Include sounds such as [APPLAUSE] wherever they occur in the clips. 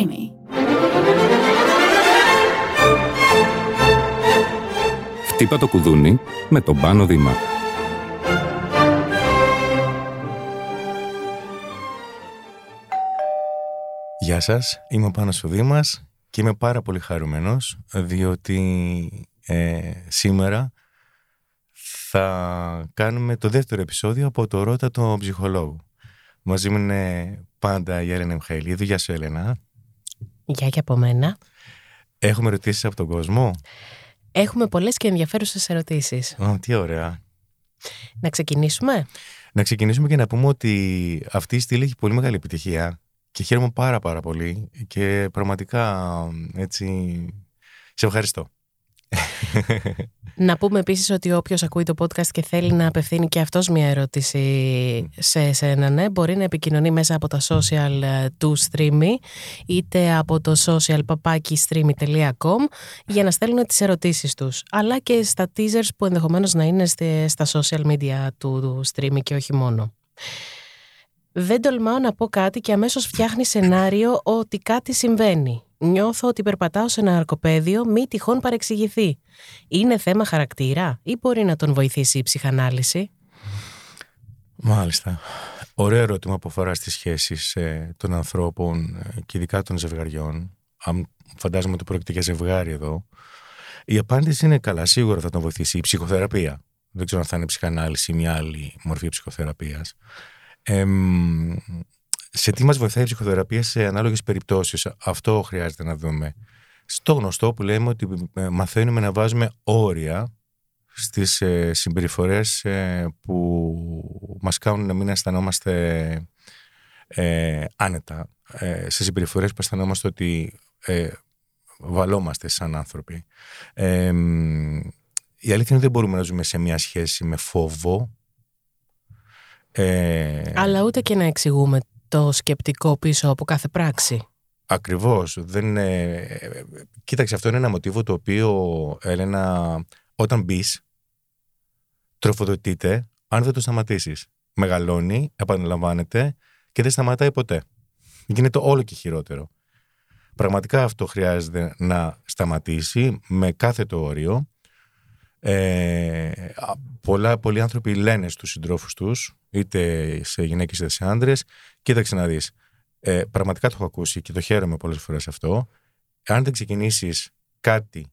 Streamy. Χτύπα το κουδούνι με τον Πάνο Δήμα. Γεια σας, είμαι ο Πάνος ο Δήμας και είμαι πάρα πολύ χαρούμενος διότι ε, σήμερα θα κάνουμε το δεύτερο επεισόδιο από το Ρώτα το ψυχολόγο. Μαζί μου είναι πάντα η Έλενα Μιχαηλίδου. Γεια σου Έλενα. Γεια και από μένα. Έχουμε ερωτήσεις από τον κόσμο; Έχουμε πολλές και ενδιαφέρουσες ερωτήσεις. Ω, τι ωραία. Να ξεκινήσουμε; Να ξεκινήσουμε και να πούμε ότι αυτή η στήλη έχει πολύ μεγάλη επιτυχία και χαίρομαι πάρα πάρα πολύ και πραγματικά έτσι σε ευχαριστώ. [LAUGHS] Να πούμε επίσης ότι όποιος ακούει το podcast και θέλει να απευθύνει και αυτός μια ερώτηση σε εσένα, ναι, μπορεί να επικοινωνεί μέσα από τα social ε, του Streamy είτε από το social papakistreamy.com για να στέλνουν τις ερωτήσεις τους. Αλλά και στα teasers που ενδεχομένως να είναι στα social media του Streamy και όχι μόνο. Δεν τολμάω να πω κάτι και αμέσως φτιάχνει σενάριο ότι κάτι συμβαίνει. Νιώθω ότι περπατάω σε ένα αρκοπέδιο, μη τυχόν παρεξηγηθεί. Είναι θέμα χαρακτήρα ή μπορεί να τον βοηθήσει η ψυχανάλυση; Μάλιστα. Ωραίο ερώτημα που αφορά στις σχέσεις ε, των ανθρώπων ε, και ειδικά των ζευγαριών. Αν φαντάζομαι ότι πρόκειται για ζευγάρι εδώ. Η απάντηση είναι καλά. Σίγουρα θα τον βοηθήσει η ψυχοθεραπεία. Δεν ξέρω αν θα είναι ψυχανάλυση ή μια άλλη μορφή ψυχοθεραπείας. Ε, σε τι μας βοηθάει η ψυχοθεραπεία σε ανάλογες περιπτώσεις. Αυτό χρειάζεται να δούμε. Στο γνωστό που λέμε ότι ε, μαθαίνουμε να βάζουμε όρια στις ε, συμπεριφορές ε, που μας κάνουν να μην αισθανόμαστε ε, άνετα. Ε, σε συμπεριφορές που αισθανόμαστε ότι ε, βαλόμαστε σαν άνθρωποι. η αλήθεια είναι ότι δεν μπορούμε να ζούμε σε μια σχέση με φόβο. Αλλά ούτε και να εξηγούμε το σκεπτικό πίσω από κάθε πράξη. Ακριβώς. Δεν Κοίταξε, αυτό είναι ένα μοτίβο το οποίο, Έλενα, όταν μπεις, τροφοδοτείται αν δεν το σταματήσεις. Μεγαλώνει, επαναλαμβάνεται και δεν σταματάει ποτέ. Γίνεται όλο και χειρότερο. Πραγματικά αυτό χρειάζεται να σταματήσει με κάθε το όριο. Ε, πολλά, πολλοί άνθρωποι λένε στους συντρόφους τους, είτε σε γυναίκες είτε σε άντρες, κοίταξε να δεις, ε, πραγματικά το έχω ακούσει και το χαίρομαι πολλές φορές αυτό, αν δεν ξεκινήσεις κάτι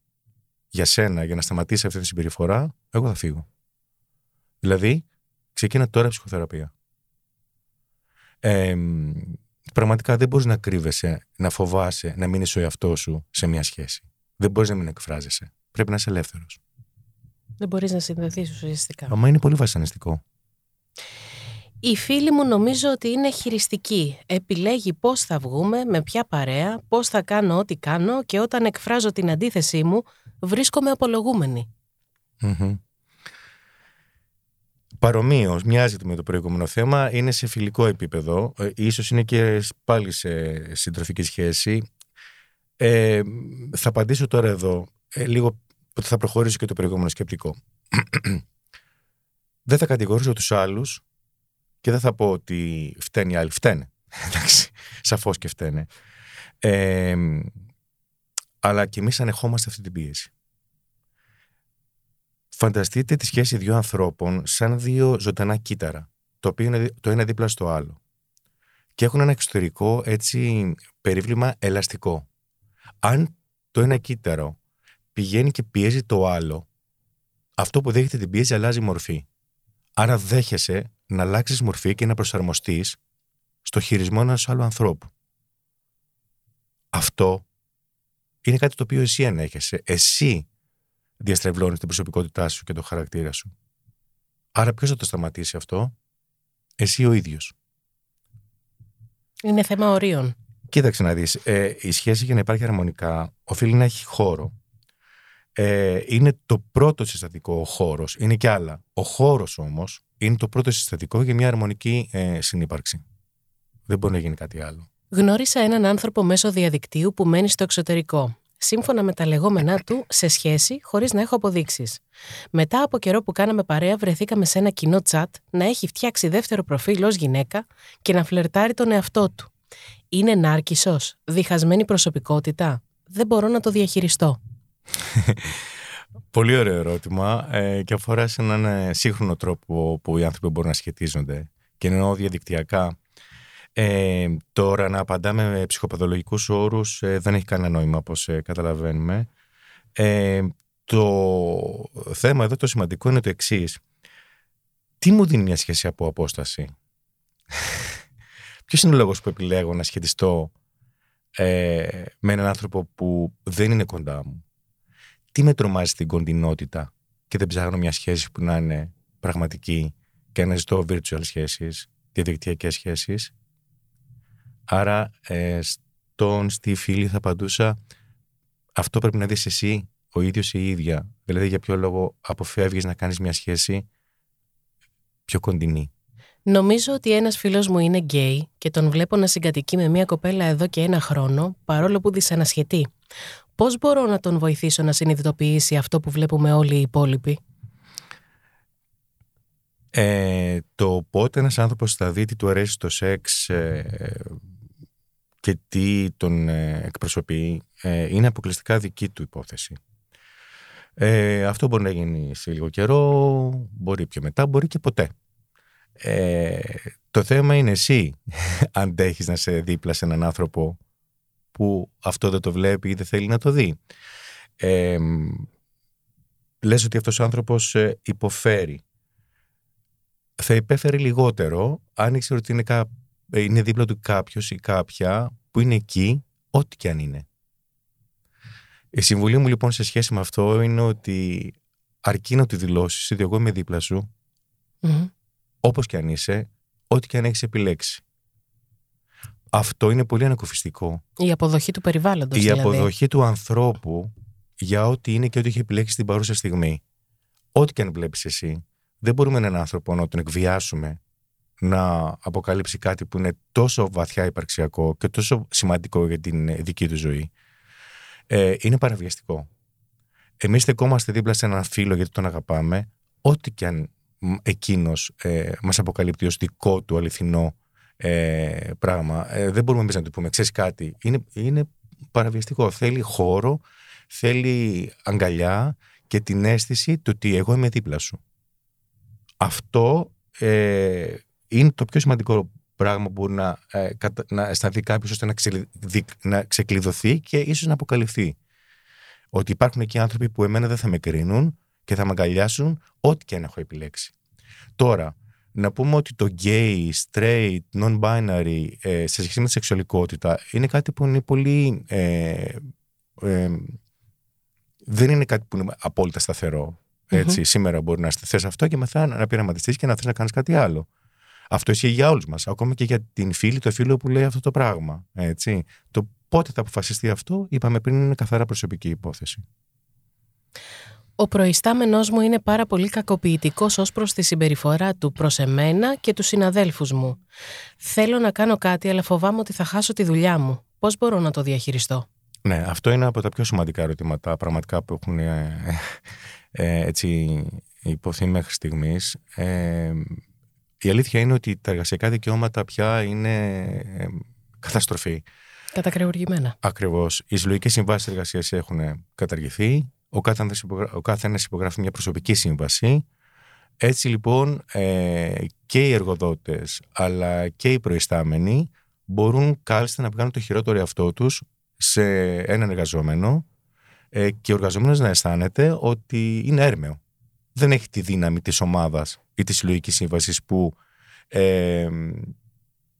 για σένα για να σταματήσει αυτή τη συμπεριφορά, εγώ θα φύγω. Δηλαδή, ξεκίνα τώρα ψυχοθεραπεία. Ε, πραγματικά δεν μπορείς να κρύβεσαι, να φοβάσαι, να μείνεις ο εαυτός σου σε μια σχέση. Δεν μπορείς να μην εκφράζεσαι. Πρέπει να είσαι ελεύθερος. Δεν μπορείς να συνδεθείς ουσιαστικά. Αμα είναι πολύ βασανιστικό. Η φίλη μου νομίζω ότι είναι χειριστική. Επιλέγει πώς θα βγούμε, με ποια παρέα, πώς θα κάνω ό,τι κάνω και όταν εκφράζω την αντίθεσή μου βρίσκομαι απολογούμενη. Mm-hmm. Παρομοίως, μοιάζεται με το προηγούμενο θέμα, είναι σε φιλικό επίπεδο, ε, ίσως είναι και πάλι σε συντροφική σχέση. Ε, θα απαντήσω τώρα εδώ, ε, λίγο που θα προχωρήσω και το προηγούμενο σκεπτικό. [CLEARS THROAT] δεν θα κατηγορήσω τους άλλους και δεν θα πω ότι φταίνει οι άλλοι. Φταίνε. [LAUGHS] Εντάξει, σαφώς και φταίνε. Ε, αλλά και εμείς ανεχόμαστε αυτή την πίεση. Φανταστείτε τη σχέση δύο ανθρώπων σαν δύο ζωντανά κύτταρα, το οποίο είναι το ένα δίπλα στο άλλο. Και έχουν ένα εξωτερικό έτσι περίβλημα ελαστικό. Αν το ένα κύτταρο πηγαίνει και πιέζει το άλλο, αυτό που δέχεται την πίεση αλλάζει μορφή. Άρα δέχεσαι να αλλάξεις μορφή και να προσαρμοστείς στο χειρισμό ενός άλλου ανθρώπου. Αυτό είναι κάτι το οποίο εσύ ανέχεσαι. Εσύ διαστρεβλώνεις την προσωπικότητά σου και το χαρακτήρα σου. Άρα ποιος θα το σταματήσει αυτό, εσύ ο ίδιος. Είναι θέμα ορίων. Κοίταξε να δεις, ε, η σχέση για να υπάρχει αρμονικά οφείλει να έχει χώρο. Ε, είναι το πρώτο συστατικό ο χώρος, είναι και άλλα. Ο χώρος όμως είναι το πρώτο συστατικό για μια αρμονική ε, συνύπαρξη. Δεν μπορεί να γίνει κάτι άλλο. Γνώρισα έναν άνθρωπο μέσω διαδικτύου που μένει στο εξωτερικό σύμφωνα με τα λεγόμενά του, σε σχέση χωρίς να έχω αποδείξεις. Μετά από καιρό που κάναμε παρέα, βρεθήκαμε σε ένα κοινό τσάτ να έχει φτιάξει δεύτερο προφίλ ως γυναίκα και να φλερτάρει τον εαυτό του. Είναι νάρκισσος, διχασμένη προσωπικότητα. Δεν μπορώ να το διαχειριστώ. [LAUGHS] Πολύ ωραίο ερώτημα ε, και αφορά σε έναν ε, σύγχρονο τρόπο που οι άνθρωποι μπορούν να σχετίζονται. Και εννοώ διαδικτυακά. Ε, τώρα να απαντάμε με ψυχοπαθολογικούς όρους ε, δεν έχει κανένα νόημα όπως ε, καταλαβαίνουμε. Ε, το θέμα εδώ το σημαντικό είναι το εξής. Τι μου δίνει μια σχέση από απόσταση; Ποιος είναι ο λόγος που επιλέγω να σχετιστώ ε, με έναν άνθρωπο που δεν είναι κοντά μου; Τι με τρομάζει στην κοντινότητα και δεν ψάχνω μια σχέση που να είναι πραγματική και να ζητώ virtual σχέσεις, διαδικτυακές σχέσεις. Άρα ε, στον στη φίλη θα απαντούσα αυτό πρέπει να δεις εσύ ο ίδιος ή η ίδια. Δηλαδή για ποιο λόγο αποφεύγεις να κάνεις μια σχέση πιο κοντινή. Νομίζω ότι ένας φίλος μου είναι γκέι και τον βλέπω να συγκατοικεί με μια κοπέλα εδώ και ένα χρόνο, παρόλο που δυσανασχετεί. Πώς μπορώ να τον βοηθήσω να συνειδητοποιήσει αυτό που βλέπουμε όλοι οι υπόλοιποι; Ε, το πότε ένας άνθρωπος θα δει τι του αρέσει το σεξ ε, και τι τον ε, εκπροσωπεί ε, είναι αποκλειστικά δική του υπόθεση. Ε, αυτό μπορεί να γίνει σε λίγο καιρό, μπορεί πιο μετά, μπορεί και ποτέ. Ε, το θέμα είναι εσύ [LAUGHS] αντέχεις να σε δίπλα σε έναν άνθρωπο που αυτό δεν το βλέπει ή δεν θέλει να το δει. Ε, λες ότι αυτός ο άνθρωπος ε, υποφέρει. Θα υπέφερε λιγότερο αν ήξερε ότι είναι, κά, είναι δίπλα του κάποιος ή κάποια που είναι εκεί, ό,τι και αν είναι. Η συμβουλή μου λοιπόν σε σχέση με αυτό είναι ότι αρκεί να τη δηλώσεις ότι εγώ είμαι δίπλα σου, mm όπως και αν είσαι, ό,τι και αν έχεις επιλέξει. Αυτό είναι πολύ ανακοφιστικό. Η αποδοχή του περιβάλλοντος Η δηλαδή. αποδοχή του ανθρώπου για ό,τι είναι και ό,τι έχει επιλέξει στην παρούσα στιγμή. Ό,τι και αν βλέπεις εσύ, δεν μπορούμε έναν άνθρωπο να τον εκβιάσουμε να αποκαλύψει κάτι που είναι τόσο βαθιά υπαρξιακό και τόσο σημαντικό για την δική του ζωή. Ε, είναι παραβιαστικό. Εμείς στεκόμαστε δίπλα σε έναν φίλο γιατί τον αγαπάμε, ό,τι και αν εκείνος ε, μας αποκαλύπτει ως δικό του αληθινό ε, πράγμα. Ε, δεν μπορούμε εμείς να του πούμε, ξέρεις κάτι, είναι, είναι παραβιαστικό. Θέλει χώρο, θέλει αγκαλιά και την αίσθηση του ότι εγώ είμαι δίπλα σου. Αυτό ε, είναι το πιο σημαντικό πράγμα που μπορεί να, ε, να αισθανθεί κάποιος ώστε να, να ξεκλειδωθεί και ίσως να αποκαλυφθεί. Ότι υπάρχουν εκεί άνθρωποι που εμένα δεν θα με κρίνουν και θα με αγκαλιάσουν ό,τι και αν έχω επιλέξει. Τώρα, να πούμε ότι το gay, straight, non-binary ε, σε σχέση με τη σεξουαλικότητα είναι κάτι που είναι πολύ. Ε, ε, δεν είναι κάτι που είναι απόλυτα σταθερό. Σήμερα μπορεί να θε αυτό και μετά να πειραματιστείς και να θες να κάνεις κάτι άλλο. Αυτό ισχύει για όλους μας. Ακόμα και για την φίλη, το φίλο που λέει αυτό το πράγμα. Έτσι. Το πότε θα αποφασιστεί αυτό, είπαμε πριν, είναι καθαρά προσωπική υπόθεση. Ο προϊστάμενός μου είναι πάρα πολύ κακοποιητικός ως προς τη συμπεριφορά του προς εμένα και τους συναδέλφους μου. Θέλω να κάνω κάτι, αλλά φοβάμαι ότι θα χάσω τη δουλειά μου. Πώς μπορώ να το διαχειριστώ; Ναι, αυτό είναι από τα πιο σημαντικά ερωτήματα πραγματικά που έχουν ε, ε, έτσι υποθεί μέχρι στιγμής. Ε, η αλήθεια είναι ότι τα εργασιακά δικαιώματα πια είναι ε, καταστροφή. Κατακρεουργημένα. Ακριβώς. Οι συλλογικές συμβάσεις εργασίας έχουν καταργηθεί. Ο κάθε, ο κάθε ένας υπογράφει μια προσωπική σύμβαση. Έτσι λοιπόν ε, και οι εργοδότες αλλά και οι προϊστάμενοι μπορούν κάλλιστα να βγάλουν το χειρότερο εαυτό τους σε έναν εργαζόμενο ε, και ο εργαζόμενος να αισθάνεται ότι είναι έρμεο. Δεν έχει τη δύναμη της ομάδας ή της συλλογικής σύμβασης που ε,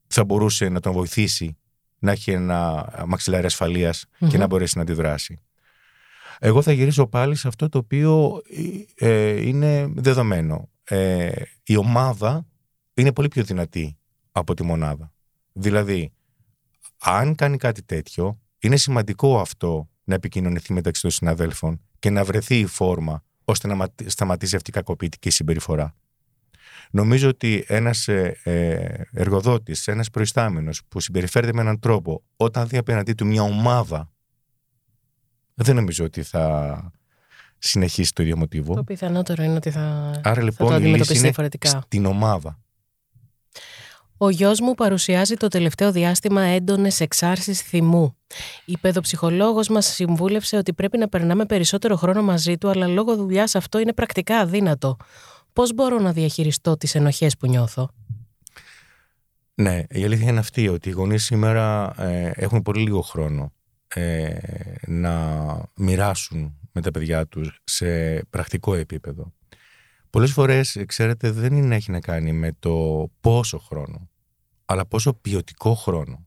θα μπορούσε να τον βοηθήσει να έχει ένα μαξιλάρι και να μπορέσει να αντιδράσει. Εγώ θα γυρίσω πάλι σε αυτό το οποίο ε, είναι δεδομένο. Ε, η ομάδα είναι πολύ πιο δυνατή από τη μονάδα. Δηλαδή, αν κάνει κάτι τέτοιο, είναι σημαντικό αυτό να επικοινωνηθεί μεταξύ των συναδέλφων και να βρεθεί η φόρμα ώστε να σταματήσει αυτή η κακοποιητική συμπεριφορά. Νομίζω ότι ένας ε, ε, εργοδότης, ένας προϊστάμενος που συμπεριφέρεται με έναν τρόπο όταν δει απέναντί του μια ομάδα δεν νομίζω ότι θα συνεχίσει το ίδιο μοτίβο. Το πιθανότερο είναι ότι θα, Άρα, λοιπόν, θα το αντιμετωπίσει διαφορετικά. Στην ομάδα. Ο γιος μου παρουσιάζει το τελευταίο διάστημα έντονες εξάρσεις θυμού. Η παιδοψυχολόγο μας συμβούλευσε ότι πρέπει να περνάμε περισσότερο χρόνο μαζί του, αλλά λόγω δουλειάς αυτό είναι πρακτικά αδύνατο. Πώς μπορώ να διαχειριστώ τις ενοχές που νιώθω; Ναι, η αλήθεια είναι αυτή ότι οι γονείς σήμερα ε, έχουν πολύ λίγο χρόνο ε, να μοιράσουν με τα παιδιά τους σε πρακτικό επίπεδο. Πολλές φορές, ξέρετε, δεν είναι, έχει να κάνει με το πόσο χρόνο, αλλά πόσο ποιοτικό χρόνο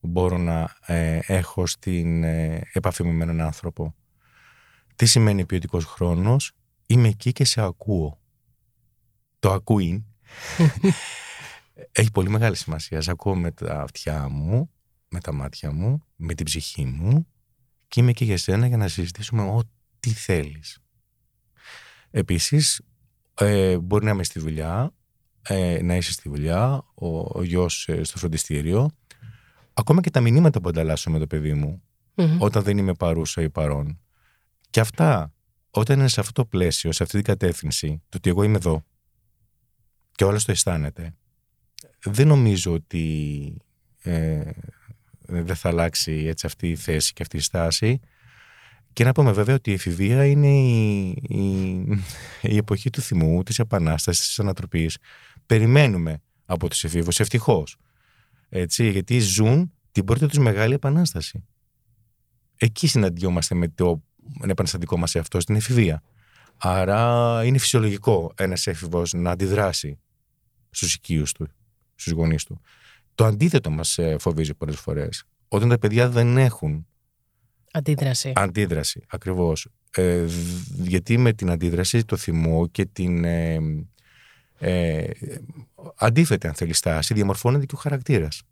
μπορώ να ε, έχω στην ε, επαφή με έναν άνθρωπο. Τι σημαίνει ποιοτικός χρόνος; Είμαι εκεί και σε ακούω. Το ακούει [LAUGHS] έχει πολύ μεγάλη σημασία. Σε ακούω με τα αυτιά μου, με τα μάτια μου, με την ψυχή μου και είμαι και για σένα για να συζητήσουμε ό,τι θέλεις. Επίσης, ε, μπορεί να είμαι στη δουλειά, ε, να είσαι στη δουλειά, ο, ο γιος ε, στο φροντιστήριο. Ακόμα και τα μηνύματα που ανταλλάσσω με το παιδί μου, όταν δεν είμαι παρούσα ή παρόν. Και αυτά, όταν είναι σε αυτό το πλαίσιο, σε αυτή την κατεύθυνση, το ότι εγώ είμαι εδώ και όλος το αισθάνεται, δεν νομίζω ότι ε, δεν θα αλλάξει έτσι αυτή η θέση και αυτή η στάση. Και να πούμε βέβαια ότι η εφηβεία είναι η, η, εποχή του θυμού, της επανάστασης, της ανατροπής. Περιμένουμε από τους εφήβους, ευτυχώς. Έτσι, γιατί ζουν την πρώτη τους μεγάλη επανάσταση. Εκεί συναντιόμαστε με το επαναστατικό μας εαυτό στην εφηβεία. Άρα είναι φυσιολογικό ένας έφηβος να αντιδράσει στους οικείους του στους γονείς του. Το αντίθετο μας ε, φοβίζει πολλές φορές. Όταν τα παιδιά δεν έχουν. Αντίδραση. Αντίδραση, ακριβώς. Ε, γιατί με την αντίδραση, το θυμό και την. Ε, ε, αντίθετη, αν θέλεις, στάση, διαμορφώνεται και ο χαρακτήρας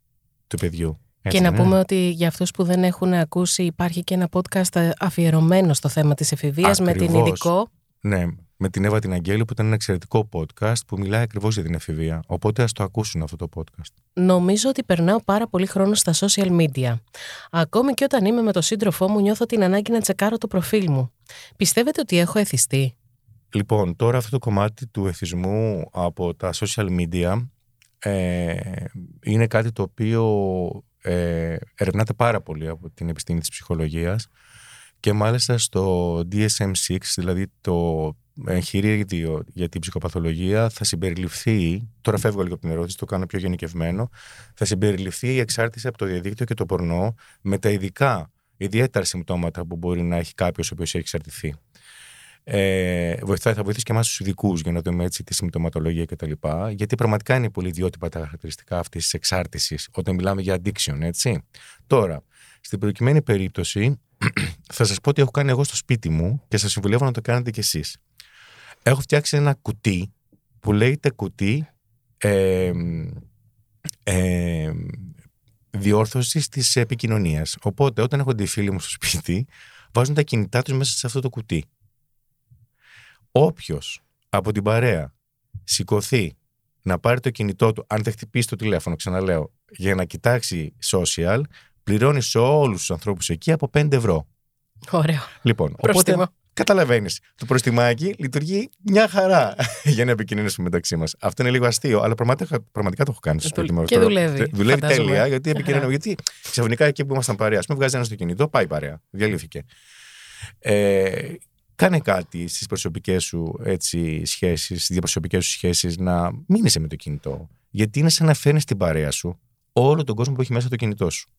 του παιδιού. και να πούμε ότι για αυτούς που δεν έχουν ακούσει υπάρχει και ένα podcast αφιερωμένο στο θέμα της εφηβείας με την ειδικό. Ναι, με την Εύα την Αγγέλη που ήταν ένα εξαιρετικό podcast που μιλάει ακριβώς για την εφηβεία. Οπότε ας το ακούσουν αυτό το podcast. Νομίζω ότι περνάω πάρα πολύ χρόνο στα social media. Ακόμη και όταν είμαι με τον σύντροφό μου, νιώθω την ανάγκη να τσεκάρω το προφίλ μου. Πιστεύετε ότι έχω εθιστεί; Λοιπόν, τώρα αυτό το κομμάτι του εθισμού από τα social media ε, είναι κάτι το οποίο ε, ερευνάται πάρα πολύ από την επιστήμη της ψυχολογίας και μάλιστα στο DSM-6, δηλαδή το εγχειρίδιο για την ψυχοπαθολογία θα συμπεριληφθεί, τώρα φεύγω λίγο από την ερώτηση, το κάνω πιο γενικευμένο, θα συμπεριληφθεί η εξάρτηση από το διαδίκτυο και το πορνό με τα ειδικά, ιδιαίτερα συμπτώματα που μπορεί να έχει κάποιος ο οποίος έχει εξαρτηθεί. Ε, βοηθάει, θα βοηθήσει και εμάς τους ειδικούς για να δούμε έτσι τη συμπτωματολογία κτλ. Γιατί πραγματικά είναι πολύ ιδιότυπα τα χαρακτηριστικά αυτής της εξάρτησης όταν μιλάμε για addiction, έτσι. Τώρα, στην προκειμένη περίπτωση, θα σας πω τι έχω κάνει εγώ στο σπίτι μου και σας συμβουλεύω να το κάνετε κι εσείς έχω φτιάξει ένα κουτί που λέγεται κουτί ε, ε, διόρθωσης της επικοινωνίας. Οπότε, όταν έχω οι φίλοι μου στο σπίτι, βάζουν τα κινητά τους μέσα σε αυτό το κουτί. Όποιος από την παρέα σηκωθεί να πάρει το κινητό του, αν δεν χτυπήσει το τηλέφωνο, ξαναλέω, για να κοιτάξει social, πληρώνεις σε όλους τους ανθρώπους εκεί από 5 ευρώ. Ωραίο. Λοιπόν, οπότε Καταλαβαίνεις. Το προστιμάκι λειτουργεί μια χαρά [LAUGHS] για να επικοινωνήσουμε μεταξύ μας. Αυτό είναι λίγο αστείο, αλλά πραγματικά, πραγματικά το έχω κάνει στο σπίτι μου. Και δουλεύει. Δουλεύει τέλεια, γιατί επικοινωνούμε. γιατί ξαφνικά εκεί που ήμασταν παρέα, ας πούμε, βγάζει ένας στο κινητό, πάει παρέα. Διαλύθηκε. Ε, κάνε κάτι στις προσωπικές σου σχέσεις, στις διαπροσωπικές σου σχέσεις, να μην είσαι με το κινητό. Γιατί είναι σαν να φέρνεις την παρέα σου όλο τον κόσμο που έχει μέσα το κινητό σου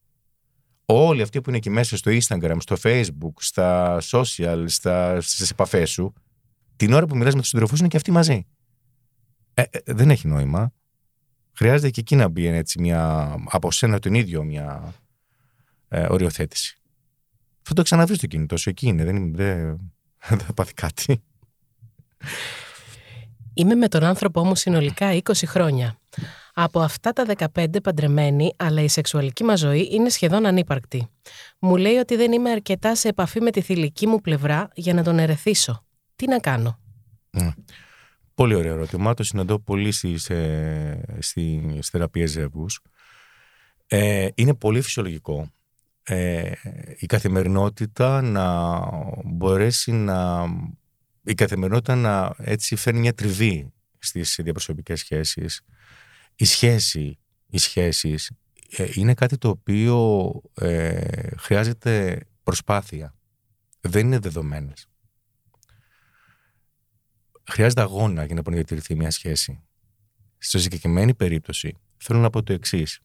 όλοι αυτοί που είναι εκεί μέσα στο Instagram, στο Facebook, στα social, στα, στις επαφές σου, την ώρα που μιλάς με τους συντροφούς είναι και αυτοί μαζί. Ε, ε, δεν έχει νόημα. Χρειάζεται και εκεί να μπει έτσι μια, από σένα τον ίδιο μια ε, οριοθέτηση. Θα το ξαναβρεις το κινητό σου, εκεί είναι, δεν, δεν, δεν θα πάθει κάτι. Είμαι με τον άνθρωπό μου συνολικά 20 χρόνια. Από αυτά τα 15 παντρεμένοι, αλλά η σεξουαλική μας ζωή είναι σχεδόν ανύπαρκτη. Μου λέει ότι δεν είμαι αρκετά σε επαφή με τη θηλυκή μου πλευρά για να τον ερεθίσω. Τι να κάνω; Mm. Πολύ ωραίο ερώτημα. Το συναντώ πολύ στις, ε, στις θεραπείες ζεύγους. Ε, είναι πολύ φυσιολογικό ε, η καθημερινότητα να μπορέσει να... Η καθημερινότητα να έτσι φέρνει μια τριβή στις διαπροσωπικές σχέσεις Η σχέση, οι σχέσεις ε, είναι κάτι το οποίο ε, χρειάζεται προσπάθεια. Δεν είναι δεδομένες. Χρειάζεται αγώνα για να διατηρηθεί μια σχέση. Στο συγκεκριμένη περίπτωση θέλω να πω το εξής.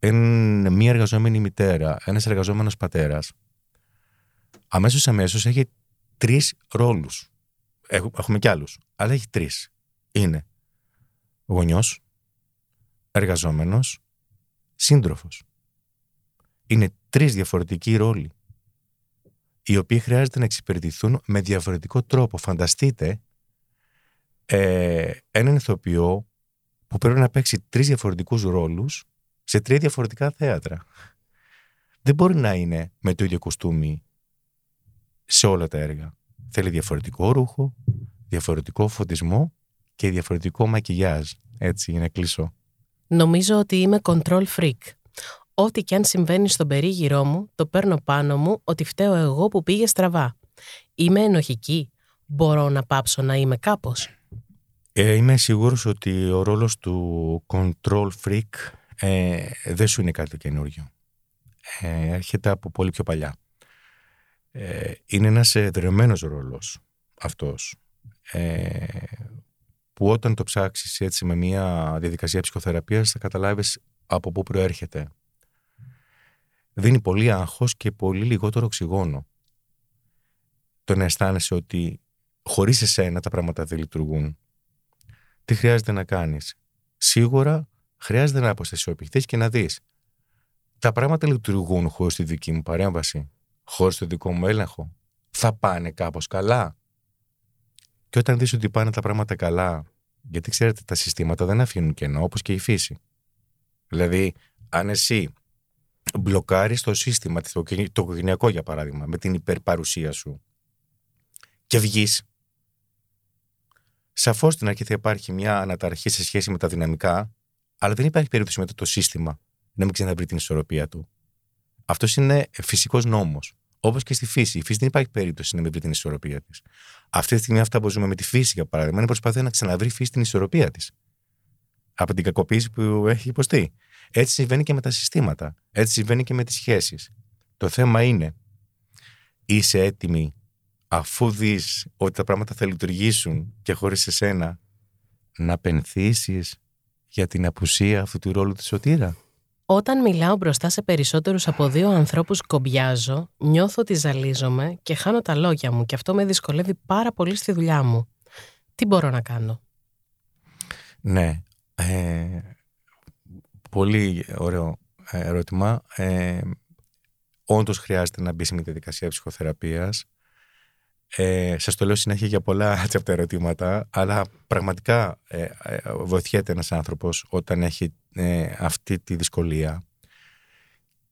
Μια εργαζόμενη μητέρα, ένας εργαζόμενος πατέρας, αμέσως αμέσως έχει τρεις ρόλους. Έχουμε κι άλλους, αλλά έχει τρεις. Είναι γονιός, εργαζόμενος, σύντροφος. Είναι τρεις διαφορετικοί ρόλοι, οι οποίοι χρειάζεται να εξυπηρετηθούν με διαφορετικό τρόπο. Φανταστείτε ε, έναν ηθοποιό που πρέπει να παίξει τρεις διαφορετικούς ρόλους σε τρία διαφορετικά θέατρα. Δεν μπορεί να είναι με το ίδιο κουστούμι σε όλα τα έργα. Θέλει διαφορετικό ρούχο, διαφορετικό φωτισμό και διαφορετικό μακιγιάζ. Έτσι, για να κλείσω. Νομίζω ότι είμαι control freak. Ό,τι και αν συμβαίνει στον περίγυρό μου, το παίρνω πάνω μου ότι φταίω εγώ που πήγε στραβά. Είμαι ενοχική. Μπορώ να πάψω να είμαι κάπως. Ε, είμαι σίγουρος ότι ο ρόλος του control freak ε, δεν σου είναι κάτι καινούριο. Ε, έρχεται από πολύ πιο παλιά. Ε, είναι ένας εδρεωμένος ρόλος αυτός ε, που όταν το ψάξεις έτσι με μια διαδικασία ψυχοθεραπείας θα καταλάβεις από πού προέρχεται. Δίνει πολύ άγχος και πολύ λιγότερο οξυγόνο. Το να αισθάνεσαι ότι χωρίς εσένα τα πράγματα δεν λειτουργούν. Τι χρειάζεται να κάνεις; Σίγουρα χρειάζεται να αποστασιοποιηθείς και να δεις. Τα πράγματα λειτουργούν χωρίς τη δική μου παρέμβαση, χωρίς το δικό μου έλεγχο. Θα πάνε κάπως καλά; Και όταν δεις ότι πάνε τα πράγματα καλά, γιατί ξέρετε τα συστήματα δεν αφήνουν κενό, όπως και η φύση. Δηλαδή, αν εσύ μπλοκάρεις το σύστημα, το οικογενειακό για παράδειγμα, με την υπερπαρουσία σου και βγεις, σαφώς στην αρχή θα υπάρχει μια αναταραχή σε σχέση με τα δυναμικά, αλλά δεν υπάρχει περίπτωση μετά το σύστημα να μην ξαναβρει την ισορροπία του. Αυτός είναι φυσικός νόμος. Όπως και στη φύση. Η φύση δεν υπάρχει περίπτωση να μην βρει την ισορροπία της. Αυτή τη στιγμή, αυτά που ζούμε με τη φύση, για παράδειγμα, είναι προσπάθεια να ξαναβρει η φύση την ισορροπία της. Από την κακοποίηση που έχει υποστεί. Έτσι συμβαίνει και με τα συστήματα. Έτσι συμβαίνει και με τις σχέσεις. Το θέμα είναι, είσαι έτοιμη αφού δεις ότι τα πράγματα θα λειτουργήσουν και χωρίς εσένα να πενθήσει για την απουσία αυτού του ρόλου τη σωτήρα; Όταν μιλάω μπροστά σε περισσότερους από δύο ανθρώπους κομπιάζω, νιώθω ότι ζαλίζομαι και χάνω τα λόγια μου και αυτό με δυσκολεύει πάρα πολύ στη δουλειά μου. Τι μπορώ να κάνω; Ναι, ε, πολύ ωραίο ερώτημα. Ε, όντως χρειάζεται να μπει σε μια διαδικασία ψυχοθεραπείας. Ε, σας το λέω συνέχεια για πολλά [LAUGHS] από τα ερωτήματα, αλλά πραγματικά ε, ε, βοηθιέται ένας άνθρωπος όταν έχει ε, αυτή τη δυσκολία.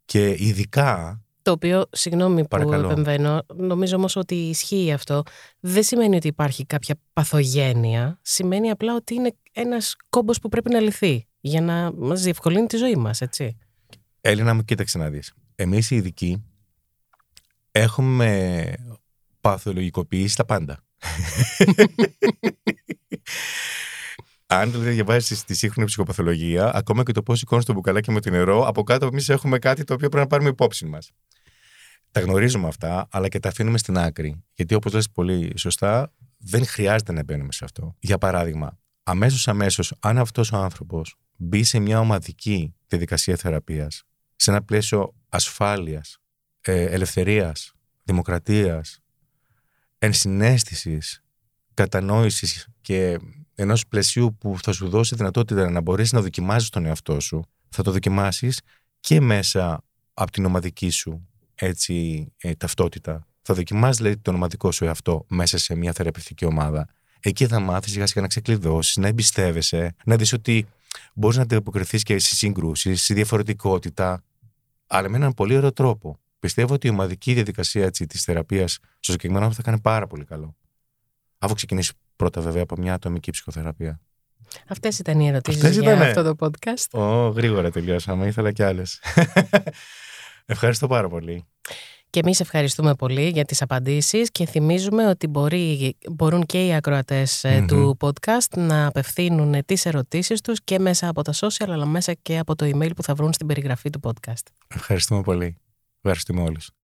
Και ειδικά... Το οποίο, συγγνώμη που επεμβαίνω, νομίζω όμως ότι ισχύει αυτό. Δεν σημαίνει ότι υπάρχει κάποια παθογένεια. Σημαίνει απλά ότι είναι ένας κόμπος που πρέπει να λυθεί για να μας διευκολύνει τη ζωή μας, έτσι. Έλληνα μου, κοίταξε να δεις. Εμείς οι ειδικοί έχουμε παθολογικοποιήσει τα πάντα. [LAUGHS] [LAUGHS] Αν δηλαδή διαβάσει τη σύγχρονη ψυχοπαθολογία, ακόμα και το πώς σηκώνεις το μπουκαλάκι με το νερό, από κάτω εμείς έχουμε κάτι το οποίο πρέπει να πάρουμε υπόψη μας. Τα γνωρίζουμε αυτά, αλλά και τα αφήνουμε στην άκρη. Γιατί όπως λες πολύ σωστά, δεν χρειάζεται να μπαίνουμε σε αυτό. Για παράδειγμα, αμέσως αμέσως, αν αυτός ο άνθρωπος μπει σε μια ομαδική διαδικασία θεραπείας, σε ένα πλαίσιο ασφάλειας, ε, ελευθερίας, δημοκρατίας, ενσυναίσθησης, κατανόησης και ενός πλαισίου που θα σου δώσει δυνατότητα να μπορέσεις να δοκιμάζεις τον εαυτό σου, θα το δοκιμάσεις και μέσα από την ομαδική σου έτσι, ε, ταυτότητα. Θα δοκιμάσεις δηλαδή τον ομαδικό σου εαυτό μέσα σε μια θεραπευτική ομάδα. Εκεί θα μάθεις σιγά σιγά να ξεκλειδώσεις, να εμπιστεύεσαι, να δεις ότι μπορείς να αντιποκριθείς και σε σύγκρουσεις, στη διαφορετικότητα, αλλά με έναν πολύ ωραίο τρόπο. Πιστεύω ότι η ομαδική διαδικασία έτσι, της θεραπείας στο συγκεκριμένο θα κάνει πάρα πολύ καλό. Αφού ξεκινήσει πρώτα βέβαια από μια ατομική ψυχοθεραπεία. Αυτές ήταν οι ερωτήσεις για αυτό το podcast. Ω, γρήγορα τελειώσαμε. Ήθελα κι άλλες. [LAUGHS] Ευχαριστώ πάρα πολύ. Και εμείς ευχαριστούμε πολύ για τις απαντήσεις και θυμίζουμε ότι μπορεί, μπορούν και οι ακροατες ε, του podcast να απευθύνουν τις ερωτήσεις τους και μέσα από τα social αλλά μέσα και από το email που θα βρουν στην περιγραφή του podcast. Ευχαριστούμε πολύ. Ευχαριστούμε όλους.